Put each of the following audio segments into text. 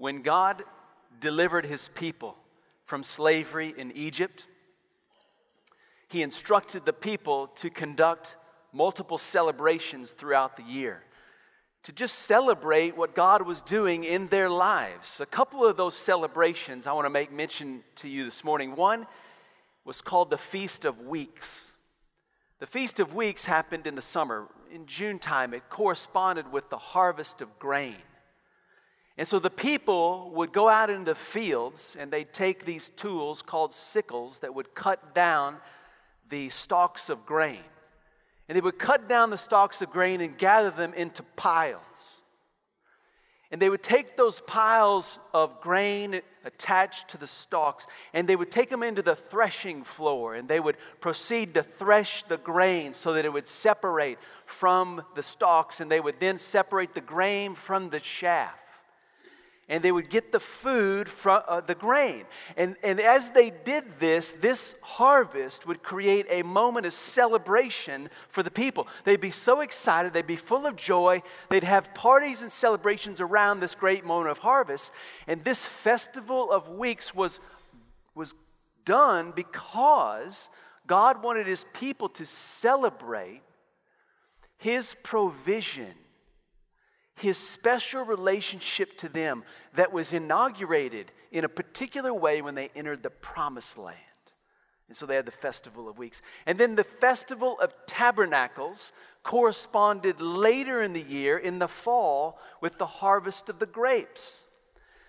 when God delivered his people from slavery in Egypt, he instructed the people to conduct multiple celebrations throughout the year to just celebrate what God was doing in their lives. A couple of those celebrations I want to make mention to you this morning. One was called the Feast of Weeks. The Feast of Weeks happened in the summer. In June time, it corresponded with the harvest of grain. And so the people would go out into fields and they'd take these tools called sickles that would cut down the stalks of grain. And they would cut down the stalks of grain and gather them into piles. And they would take those piles of grain attached to the stalks and they would take them into the threshing floor and they would proceed to thresh the grain so that it would separate from the stalks and they would then separate the grain from the chaff and they would get the food from uh, the grain. And, and as they did this, this harvest would create a moment of celebration for the people. They'd be so excited, they'd be full of joy, they'd have parties and celebrations around this great moment of harvest. And this festival of weeks was, was done because God wanted his people to celebrate his provision his special relationship to them that was inaugurated in a particular way when they entered the promised land. And so they had the Festival of Weeks. And then the Festival of Tabernacles corresponded later in the year, in the fall, with the harvest of the grapes.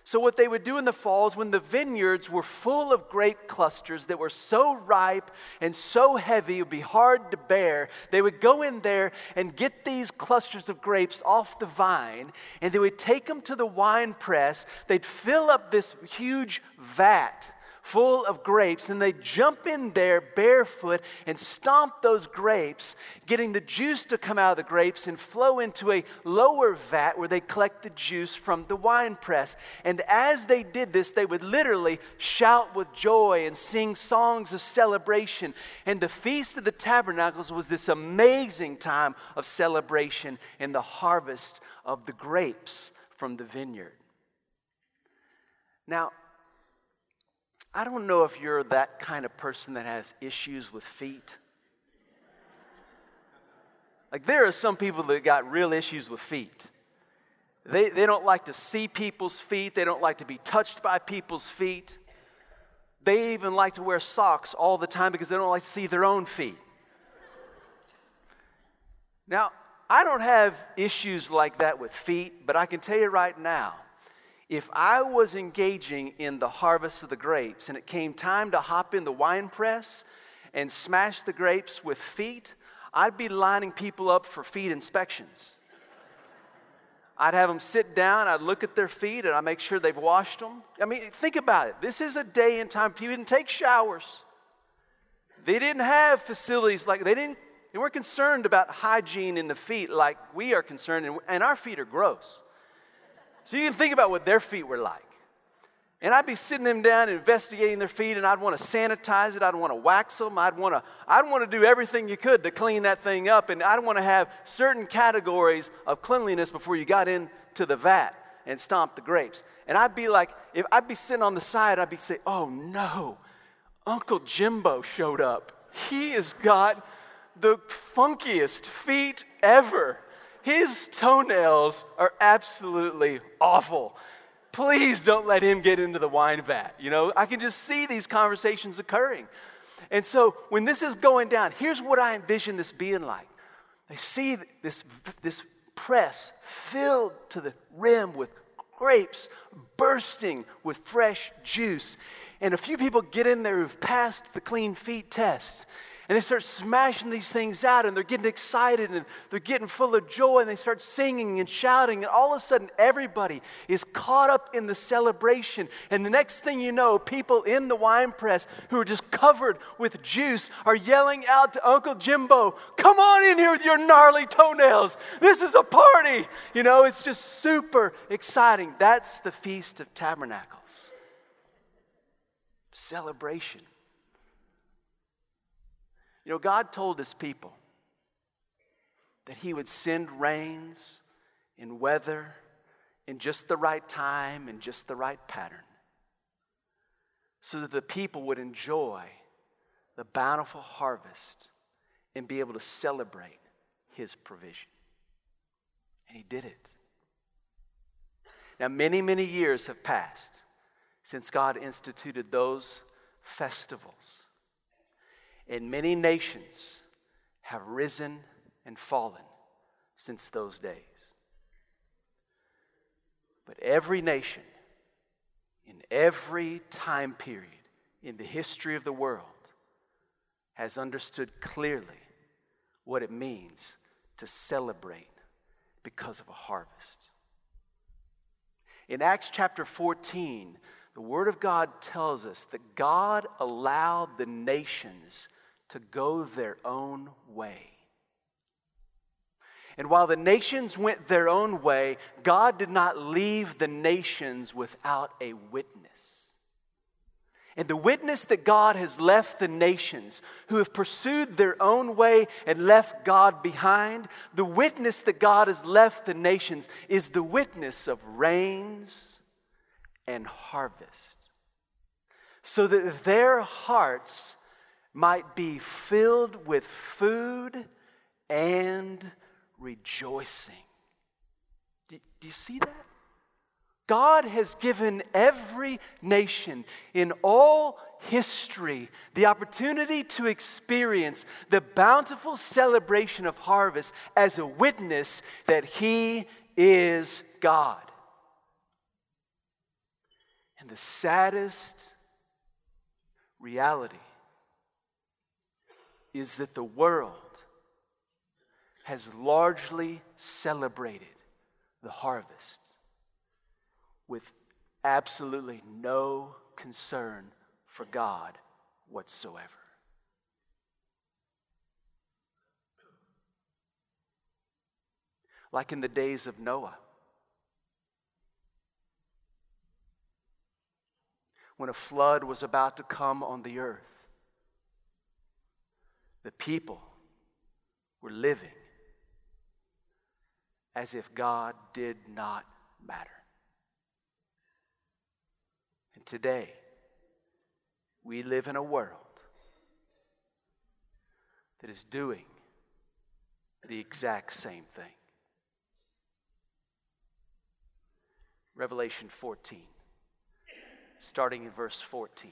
So, what they would do in the fall is when the vineyards were full of grape clusters that were so ripe and so heavy it would be hard to bear, they would go in there and get these clusters of grapes off the vine and they would take them to the wine press. They'd fill up this huge vat full of grapes, and they jump in there barefoot and stomp those grapes, getting the juice to come out of the grapes and flow into a lower vat where they collect the juice from the wine press. And as they did this, they would literally shout with joy and sing songs of celebration. And the Feast of the Tabernacles was this amazing time of celebration in the harvest of the grapes from the vineyard. Now, I don't know if you're that kind of person that has issues with feet. Like, there are some people that got real issues with feet. They, they don't like to see people's feet, they don't like to be touched by people's feet. They even like to wear socks all the time because they don't like to see their own feet. Now, I don't have issues like that with feet, but I can tell you right now if I was engaging in the harvest of the grapes and it came time to hop in the wine press and smash the grapes with feet, I'd be lining people up for feet inspections. I'd have them sit down, I'd look at their feet, and I'd make sure they've washed them. I mean, think about it. This is a day and time people didn't take showers. They didn't have facilities like they didn't they weren't concerned about hygiene in the feet like we are concerned, and, and our feet are gross. So you can think about what their feet were like. And I'd be sitting them down investigating their feet, and I'd want to sanitize it. I'd want to wax them. I'd want to, I'd want to do everything you could to clean that thing up. And I'd want to have certain categories of cleanliness before you got into the vat and stomped the grapes. And I'd be like, if I'd be sitting on the side, I'd be saying, oh no, Uncle Jimbo showed up. He has got the funkiest feet ever. His toenails are absolutely awful. Please don't let him get into the wine vat. You know, I can just see these conversations occurring. And so when this is going down, here's what I envision this being like. I see this, this press filled to the rim with grapes bursting with fresh juice. And a few people get in there who've passed the clean feet test. And they start smashing these things out and they're getting excited and they're getting full of joy and they start singing and shouting. And all of a sudden, everybody is caught up in the celebration. And the next thing you know, people in the wine press who are just covered with juice are yelling out to Uncle Jimbo, Come on in here with your gnarly toenails. This is a party. You know, it's just super exciting. That's the Feast of Tabernacles. Celebration. You know, God told his people that he would send rains in weather in just the right time and just the right pattern so that the people would enjoy the bountiful harvest and be able to celebrate his provision. And he did it. Now, many, many years have passed since God instituted those festivals, and many nations have risen and fallen since those days. But every nation, in every time period in the history of the world, has understood clearly what it means to celebrate because of a harvest. In Acts chapter 14, the Word of God tells us that God allowed the nations to go their own way. And while the nations went their own way, God did not leave the nations without a witness. And the witness that God has left the nations who have pursued their own way and left God behind, the witness that God has left the nations is the witness of rains and harvest. So that their hearts might be filled with food and rejoicing. Do, do you see that? God has given every nation in all history the opportunity to experience the bountiful celebration of harvest as a witness that He is God. And the saddest reality is that the world has largely celebrated the harvest with absolutely no concern for God whatsoever. Like in the days of Noah, when a flood was about to come on the earth, the people were living as if God did not matter. And today, we live in a world that is doing the exact same thing. Revelation 14, starting in verse 14.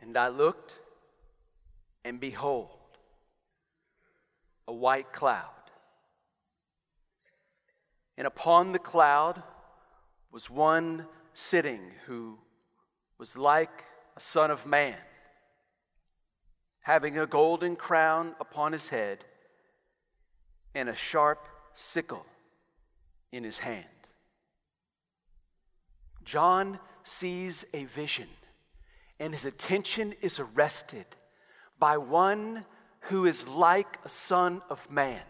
And I looked, and behold, a white cloud. And upon the cloud was one sitting who was like a son of man, having a golden crown upon his head and a sharp sickle in his hand. John sees a vision and his attention is arrested by one who is like a son of man.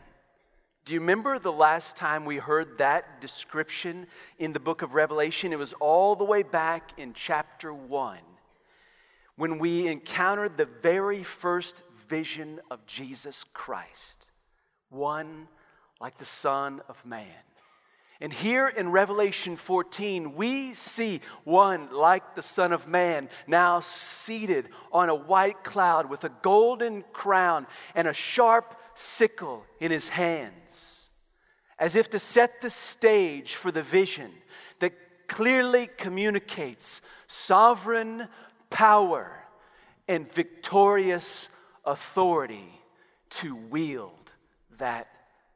Do you remember the last time we heard that description in the book of Revelation? It was all the way back in chapter 1 when we encountered the very first vision of Jesus Christ, one like the Son of Man. And here in Revelation 14, we see one like the Son of Man now seated on a white cloud with a golden crown and a sharp sickle in his hands, as if to set the stage for the vision that clearly communicates sovereign power and victorious authority to wield that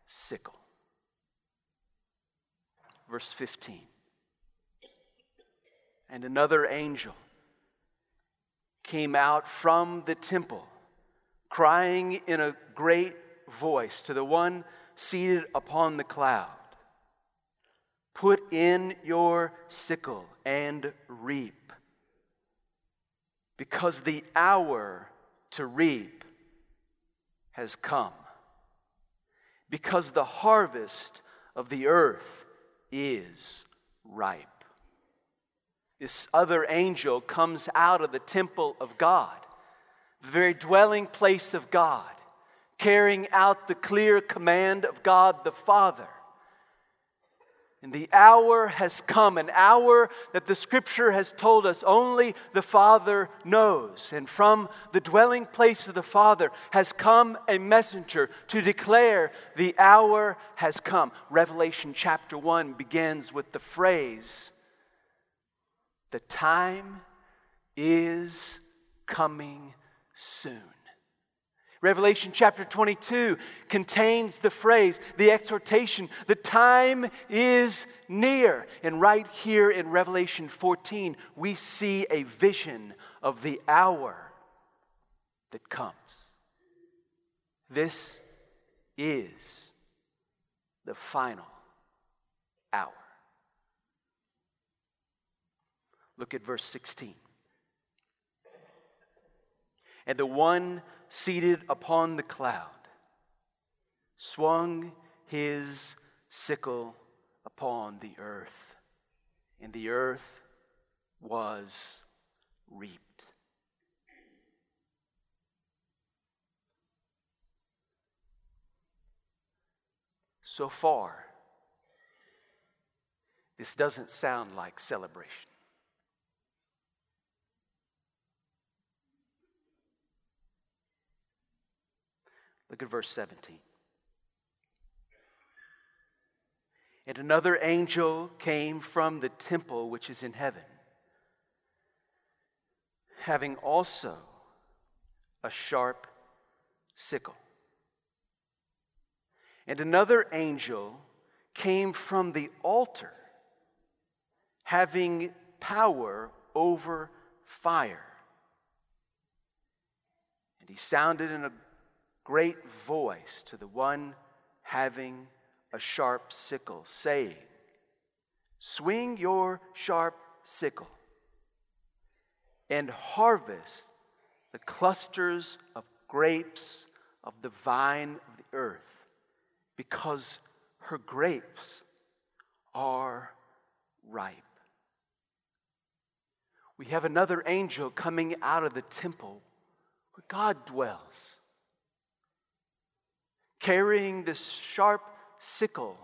sickle verse 15. And another angel came out from the temple, crying in a great voice to the one seated upon the cloud Put in your sickle and reap, because the hour to reap has come, because the harvest of the earth is ripe. this other angel comes out of the temple of God, the very dwelling place of God, carrying out the clear command of God the Father. And the hour has come, an hour that the scripture has told us only the Father knows. And from the dwelling place of the Father has come a messenger to declare the hour has come. Revelation chapter 1 begins with the phrase, The time is coming soon. Revelation chapter 22 contains the phrase, the exhortation, the time is near. And right here in Revelation 14, we see a vision of the hour that comes. This is the final hour. Look at verse 16. And the one seated upon the cloud, swung his sickle upon the earth, and the earth was reaped. So far, this doesn't sound like celebration. Look at verse 17. And another angel came from the temple which is in heaven, having also a sharp sickle. And another angel came from the altar, having power over fire. And he sounded in a great voice to the one having a sharp sickle, saying, Swing your sharp sickle and harvest the clusters of grapes of the vine of the earth, because her grapes are ripe. We have another angel coming out of the temple where God dwells carrying this sharp sickle.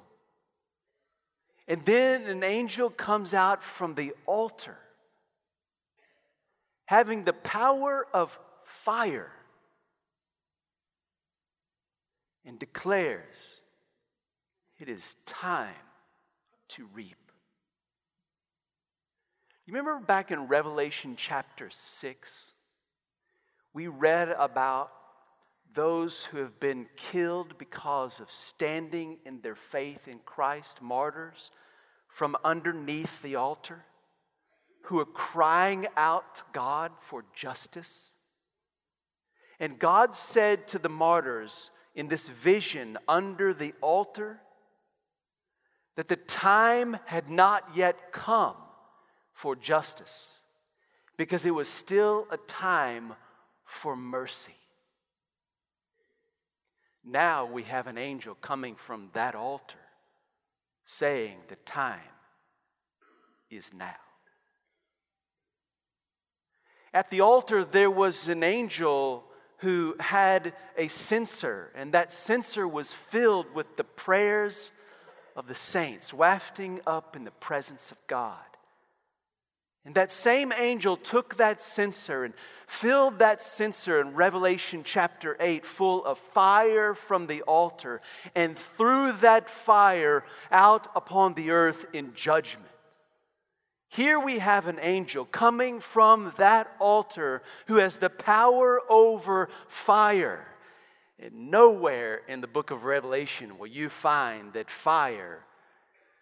And then an angel comes out from the altar, having the power of fire, and declares, It is time to reap. You remember back in Revelation chapter 6, we read about those who have been killed because of standing in their faith in Christ, martyrs from underneath the altar, who are crying out to God for justice. And God said to the martyrs in this vision under the altar that the time had not yet come for justice because it was still a time for mercy. Now we have an angel coming from that altar saying the time is now. At the altar, there was an angel who had a censer, and that censer was filled with the prayers of the saints, wafting up in the presence of God. And that same angel took that censer and filled that censer in Revelation chapter 8 full of fire from the altar and threw that fire out upon the earth in judgment. Here we have an angel coming from that altar who has the power over fire. And nowhere in the book of Revelation will you find that fire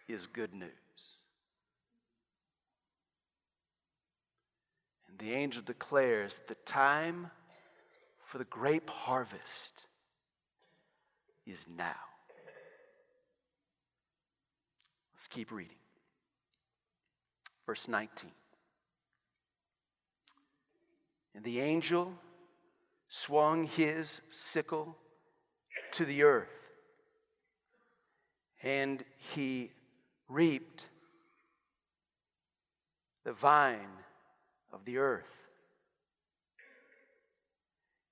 is good news. The angel declares the time for the grape harvest is now. Let's keep reading. Verse 19. And the angel swung his sickle to the earth, and he reaped the vine of the earth.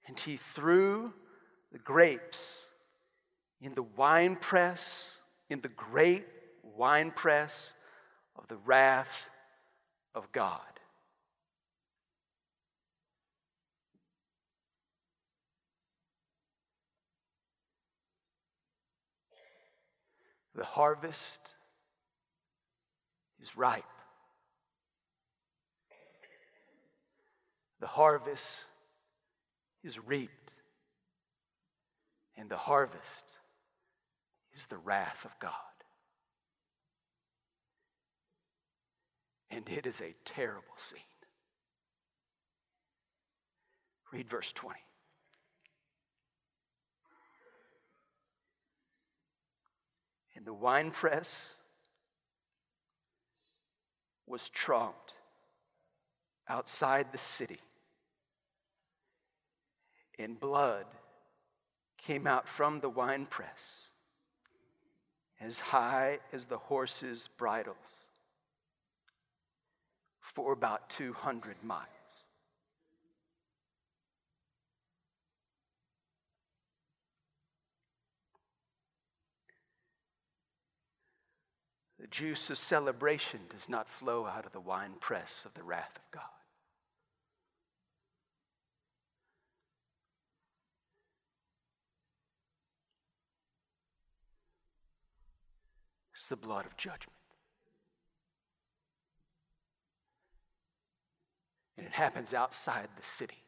And he threw the grapes in the winepress, in the great winepress of the wrath of God. The harvest is ripe. The harvest is reaped. And the harvest is the wrath of God. And it is a terrible scene. Read verse 20. And the winepress was trumped outside the city, and blood came out from the winepress as high as the horses' bridles for about 200 miles. The juice of celebration does not flow out of the winepress of the wrath of God. It's the blood of judgment. And it happens outside the city.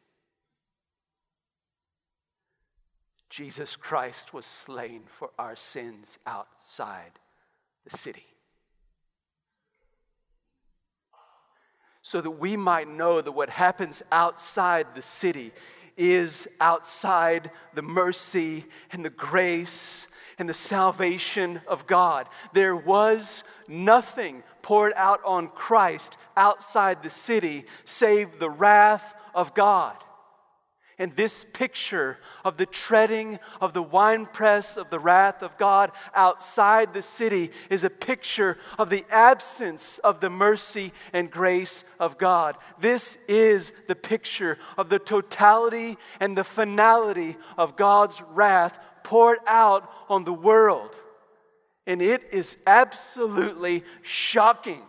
Jesus Christ was slain for our sins outside the city. So that we might know that what happens outside the city is outside the mercy and the grace and the salvation of God. There was nothing poured out on Christ outside the city save the wrath of God. And this picture of the treading of the winepress of the wrath of God outside the city is a picture of the absence of the mercy and grace of God. This is the picture of the totality and the finality of God's wrath poured out on the world. And it is absolutely shocking.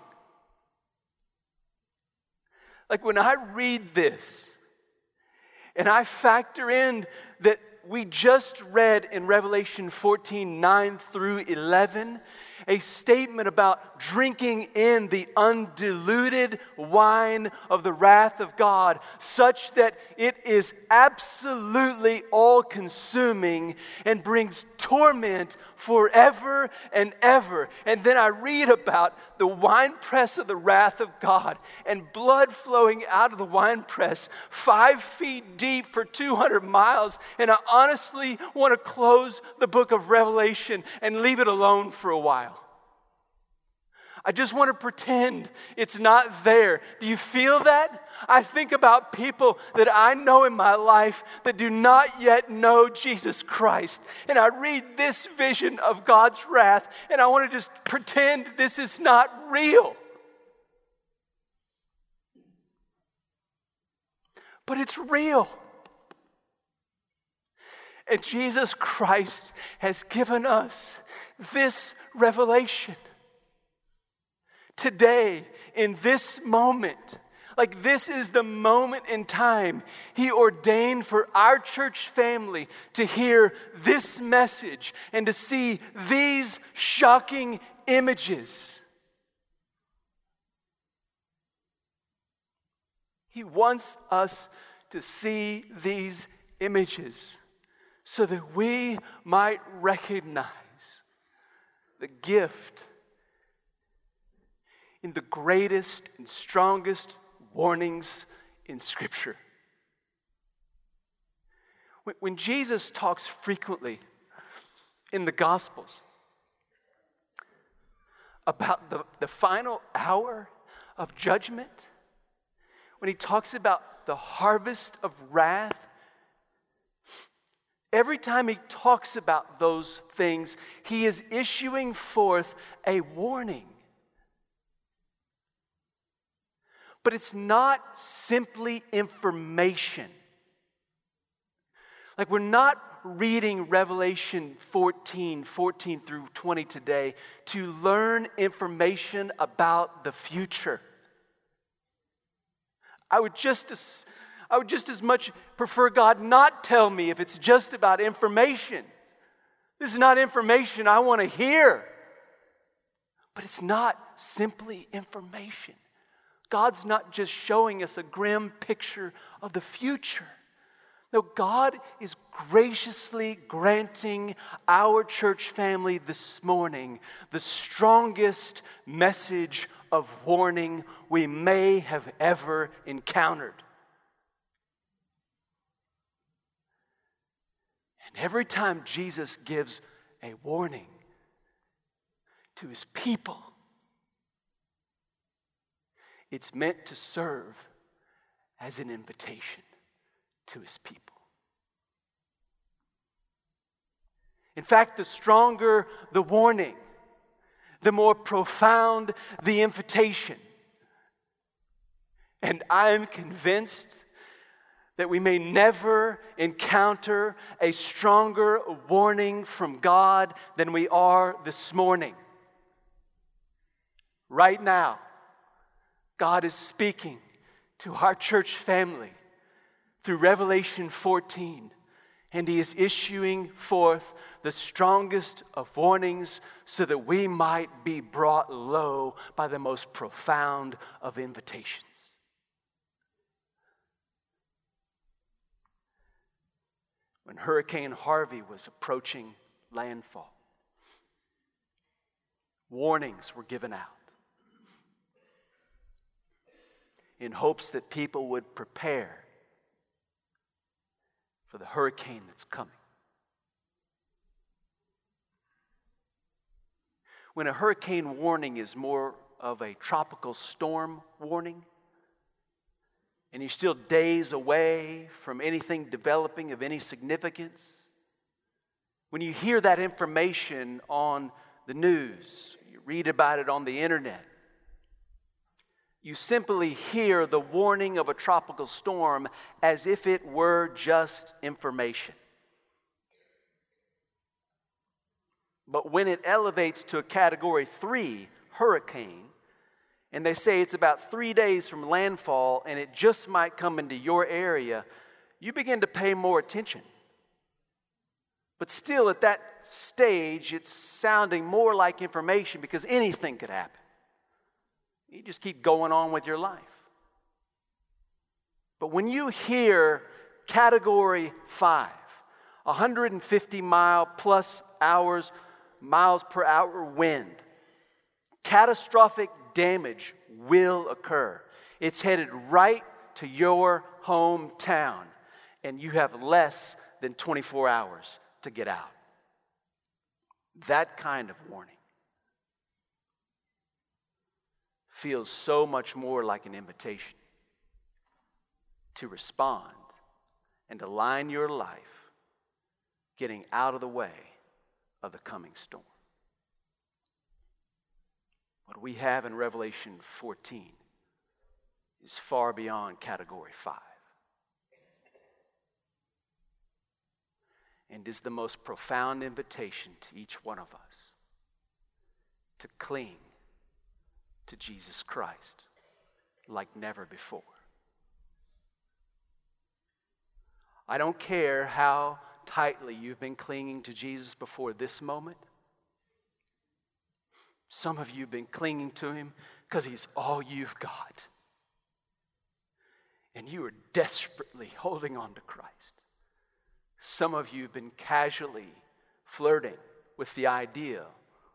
Like when I read this and I factor in that we just read in Revelation 14 9 through 11 a statement about drinking in the undiluted wine of the wrath of God, such that it is absolutely all consuming and brings torment forever and ever. And then I read about the winepress of the wrath of God and blood flowing out of the winepress five feet deep for 200 miles. And I honestly want to close the book of Revelation and leave it alone for a while. I just want to pretend it's not there. Do you feel that? I think about people that I know in my life that do not yet know Jesus Christ. And I read this vision of God's wrath, and I want to just pretend this is not real. But it's real. And Jesus Christ has given us this revelation today, in this moment. Like, this is the moment in time He ordained for our church family to hear this message and to see these shocking images. He wants us to see these images so that we might recognize the gift in the greatest and strongest warnings in Scripture. When Jesus talks frequently in the Gospels about the, the final hour of judgment, when he talks about the harvest of wrath, every time he talks about those things, he is issuing forth a warning But it's not simply information. Like, we're not reading Revelation 14, 14 through 20 today to learn information about the future. I would just as, I would just as much prefer God not tell me if it's just about information. This is not information I want to hear. But it's not simply information. God's not just showing us a grim picture of the future. No, God is graciously granting our church family this morning the strongest message of warning we may have ever encountered. And every time Jesus gives a warning to his people, it's meant to serve as an invitation to his people. In fact, the stronger the warning, the more profound the invitation. And I am convinced that we may never encounter a stronger warning from God than we are this morning. Right now, God is speaking to our church family through Revelation 14, and He is issuing forth the strongest of warnings so that we might be brought low by the most profound of invitations. When Hurricane Harvey was approaching landfall, warnings were given out in hopes that people would prepare for the hurricane that's coming. When a hurricane warning is more of a tropical storm warning, and you're still days away from anything developing of any significance, when you hear that information on the news, you read about it on the internet, you simply hear the warning of a tropical storm as if it were just information. But when it elevates to a category three hurricane, and they say it's about three days from landfall and it just might come into your area, you begin to pay more attention. But still, at that stage, it's sounding more like information because anything could happen. You just keep going on with your life. But when you hear category five, 150 mile plus hours, miles per hour wind, catastrophic damage will occur. It's headed right to your hometown, and you have less than 24 hours to get out. That kind of warning. Feels so much more like an invitation to respond and align your life getting out of the way of the coming storm. What we have in Revelation 14 is far beyond category 5. And is the most profound invitation to each one of us to cling to Jesus Christ like never before. I don't care how tightly you've been clinging to Jesus before this moment. Some of you have been clinging to him because he's all you've got. And you are desperately holding on to Christ. Some of you have been casually flirting with the idea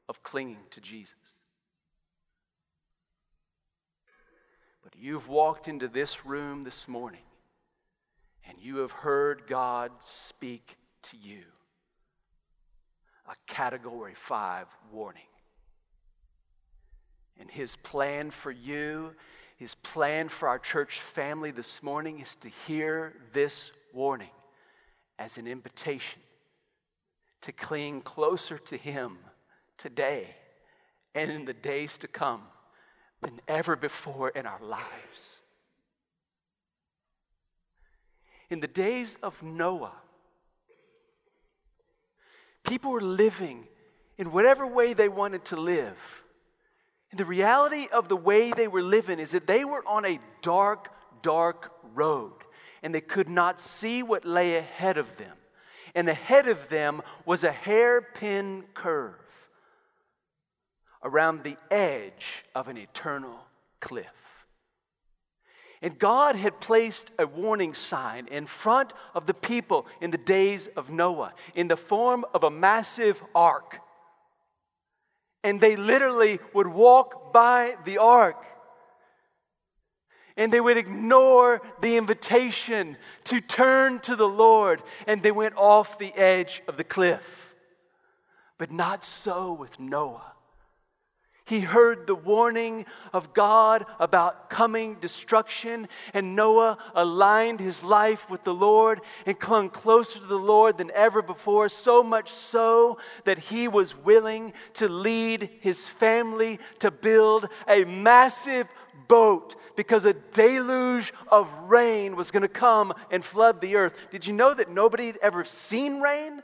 of clinging to Jesus. But you've walked into this room this morning and you have heard God speak to you a category five warning. And his plan for you, his plan for our church family this morning is to hear this warning as an invitation to cling closer to him today and in the days to come than ever before in our lives. In the days of Noah, people were living in whatever way they wanted to live. And the reality of the way they were living is that they were on a dark, dark road, and they could not see what lay ahead of them. And ahead of them was a hairpin curve around the edge of an eternal cliff. And God had placed a warning sign in front of the people in the days of Noah in the form of a massive ark. And they literally would walk by the ark and they would ignore the invitation to turn to the Lord and they went off the edge of the cliff. But not so with Noah. He heard the warning of God about coming destruction, and Noah aligned his life with the Lord and clung closer to the Lord than ever before, so much so that he was willing to lead his family to build a massive boat because a deluge of rain was going to come and flood the earth. Did you know that nobody had ever seen rain?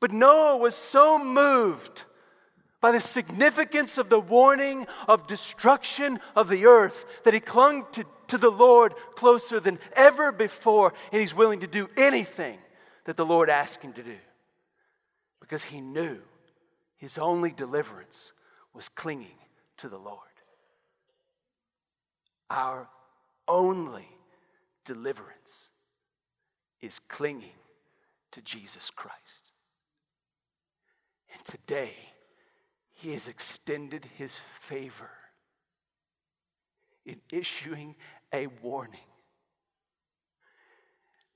But Noah was so moved by the significance of the warning of destruction of the earth that he clung to, to the Lord closer than ever before, and he's willing to do anything that the Lord asked him to do because he knew his only deliverance was clinging to the Lord. Our only deliverance is clinging to Jesus Christ. And today, he has extended his favor in issuing a warning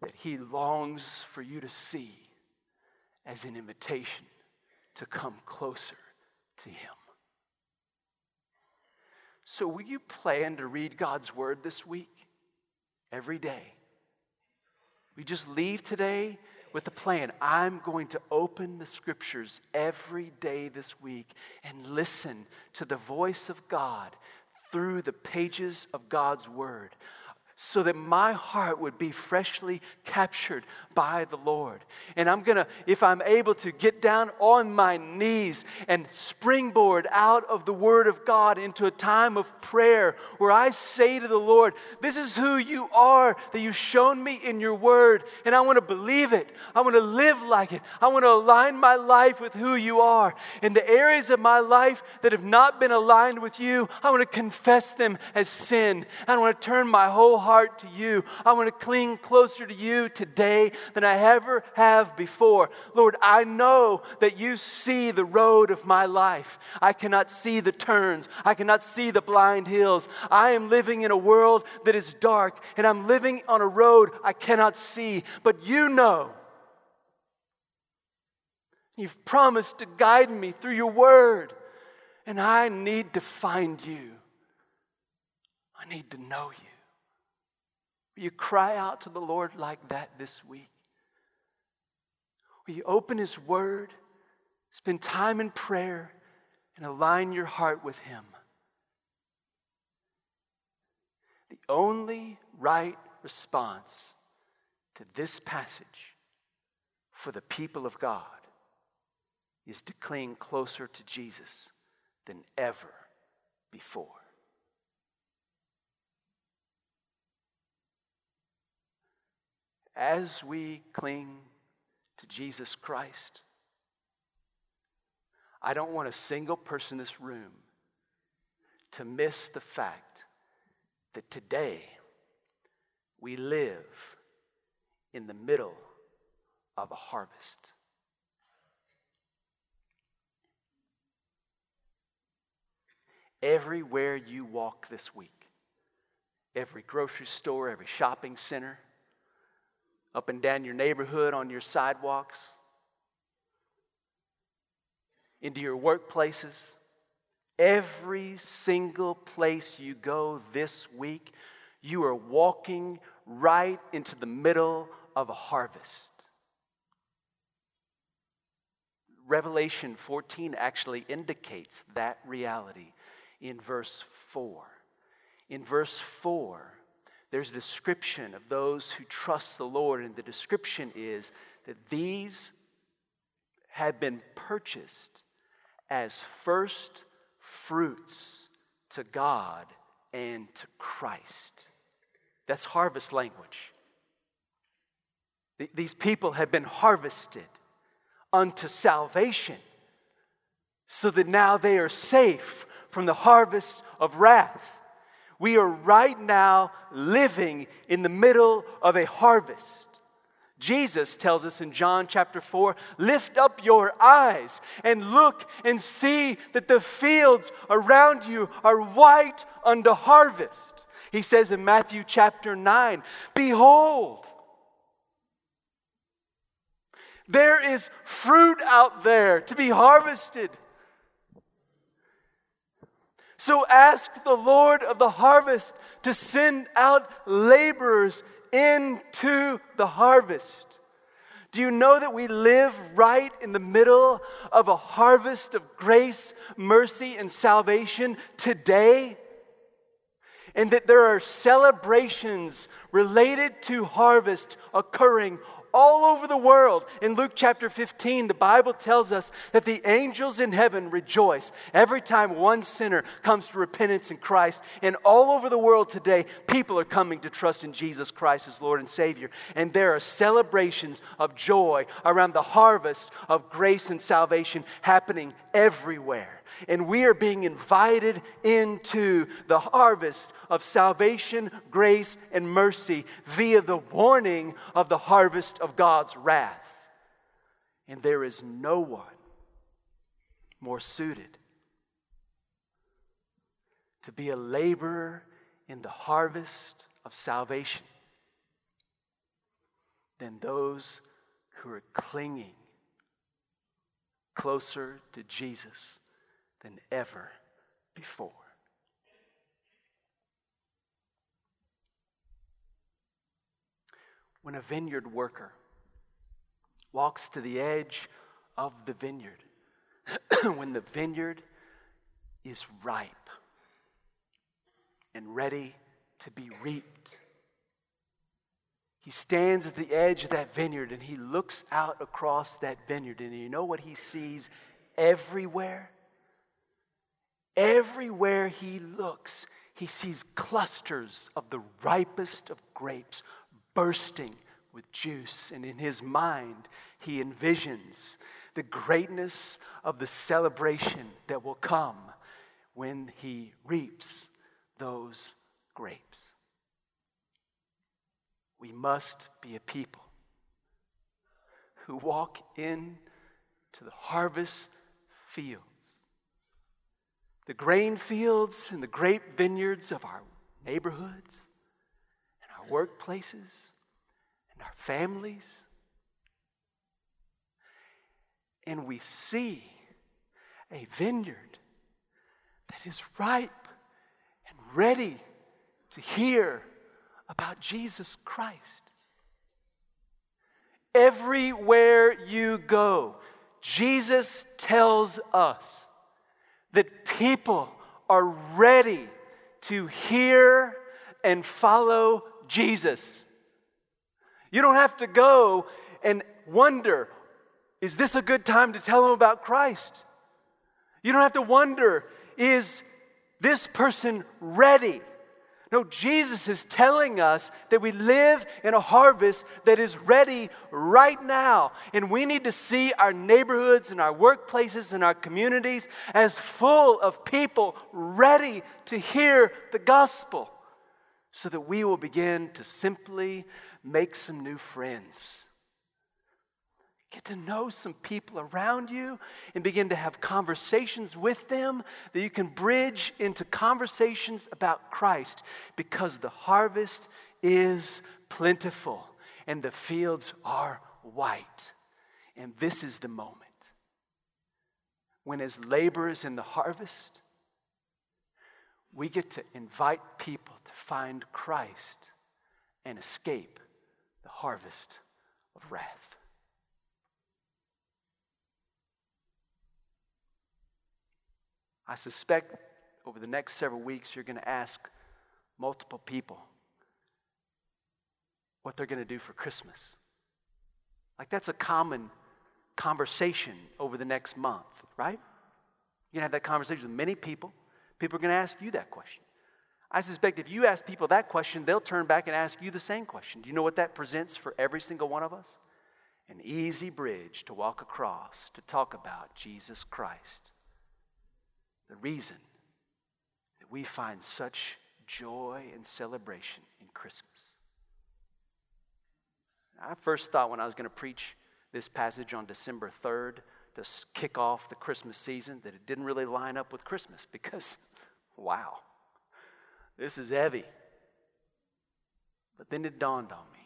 that he longs for you to see as an invitation to come closer to him. So, will you plan to read God's word this week? Every day. We just leave today with a plan. I'm going to open the scriptures every day this week and listen to the voice of God through the pages of God's word so that my heart would be freshly captured by the Lord. And I'm gonna, if I'm able to get down on my knees and springboard out of the Word of God into a time of prayer where I say to the Lord, This is who you are that you've shown me in your Word, and I wanna believe it. I wanna live like it. I wanna align my life with who you are. In the areas of my life that have not been aligned with you, I wanna confess them as sin. I wanna turn my whole heart to you. I want to cling closer to you today than I ever have before. Lord, I know that you see the road of my life. I cannot see the turns, I cannot see the blind hills. I am living in a world that is dark, and I'm living on a road I cannot see, but you know. You've promised to guide me through your word, and I need to find you. I need to know you. You cry out to the Lord like that this week? You open His Word, spend time in prayer, and align your heart with Him? The only right response to this passage for the people of God is to cling closer to Jesus than ever before. as we cling to Jesus Christ, I don't want a single person in this room to miss the fact that today we live in the middle of a harvest. Everywhere you walk this week, every grocery store, every shopping center, up and down your neighborhood on your sidewalks, into your workplaces. Every single place you go this week, you are walking right into the middle of a harvest. Revelation 14 actually indicates that reality. in verse 4. In verse 4, there's a description of those who trust the Lord, and the description is that these have been purchased as first fruits to God and to Christ. That's harvest language. These people have been harvested unto salvation so that now they are safe from the harvest of wrath. We are right now living in the middle of a harvest. Jesus tells us in John chapter 4 lift up your eyes and look and see that the fields around you are white unto harvest. He says in Matthew chapter 9, Behold, there is fruit out there to be harvested. So ask the Lord of the harvest to send out laborers into the harvest. Do you know that we live right in the middle of a harvest of grace, mercy, and salvation today? And that there are celebrations related to harvest occurring all over the world. In Luke chapter 15, the Bible tells us that the angels in heaven rejoice every time one sinner comes to repentance in Christ. And all over the world today, people are coming to trust in Jesus Christ as Lord and Savior. And there are celebrations of joy around the harvest of grace and salvation happening everywhere and we are being invited into the harvest of salvation, grace, and mercy via the warning of the harvest of God's wrath. And there is no one more suited to be a laborer in the harvest of salvation than those who are clinging closer to Jesus than ever before. When a vineyard worker walks to the edge of the vineyard, when the vineyard is ripe and ready to be reaped, he stands at the edge of that vineyard and he looks out across that vineyard. And you know what he sees everywhere? Everywhere he looks, he sees clusters of the ripest of grapes bursting with juice. And in his mind, he envisions the greatness of the celebration that will come when he reaps those grapes. We must be a people who walk in to the harvest field the grain fields and the grape vineyards of our neighborhoods and our workplaces and our families. And we see a vineyard that is ripe and ready to hear about Jesus Christ. Everywhere you go, Jesus tells us that people are ready to hear and follow Jesus. You don't have to go and wonder, is this a good time to tell them about Christ? You don't have to wonder, is this person ready? No, Jesus is telling us that we live in a harvest that is ready right now. And we need to see our neighborhoods and our workplaces and our communities as full of people ready to hear the gospel so that we will begin to simply make some new friends Get to know some people around you and begin to have conversations with them that you can bridge into conversations about Christ because the harvest is plentiful and the fields are white. And this is the moment when, as laborers in the harvest, we get to invite people to find Christ and escape the harvest of wrath. I suspect over the next several weeks, you're going to ask multiple people what they're going to do for Christmas. Like, that's a common conversation over the next month, right? You're going to have that conversation with many people. People are going to ask you that question. I suspect if you ask people that question, they'll turn back and ask you the same question. Do you know what that presents for every single one of us? An easy bridge to walk across to talk about Jesus Christ. The reason that we find such joy and celebration in Christmas. I first thought when I was going to preach this passage on December 3rd to kick off the Christmas season that it didn't really line up with Christmas because, wow this is heavy. But then it dawned on me.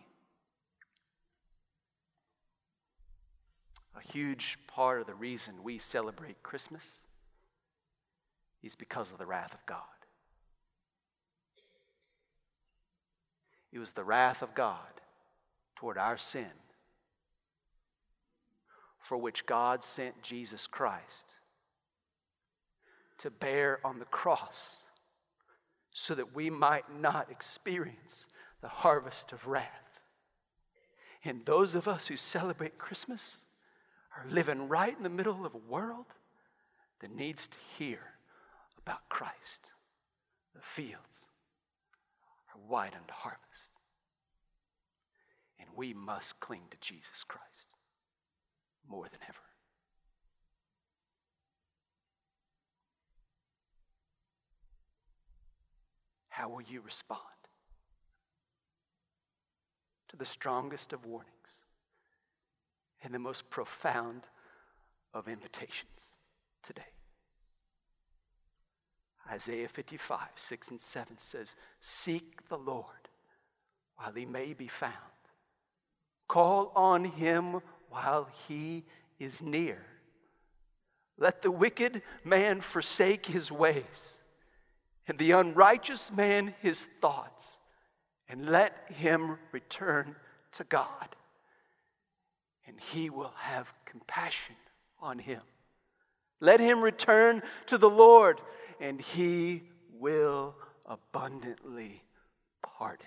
A huge part of the reason we celebrate Christmas is because of the wrath of God. It was the wrath of God toward our sin for which God sent Jesus Christ to bear on the cross so that we might not experience the harvest of wrath. And those of us who celebrate Christmas are living right in the middle of a world that needs to hear about Christ. The fields are white unto harvest. And we must cling to Jesus Christ more than ever. How will you respond to the strongest of warnings and the most profound of invitations today? Isaiah 55, 6 and 7 says, Seek the Lord while he may be found. Call on him while he is near. Let the wicked man forsake his ways and the unrighteous man his thoughts, and let him return to God, and he will have compassion on him. Let him return to the Lord, and he will abundantly pardon.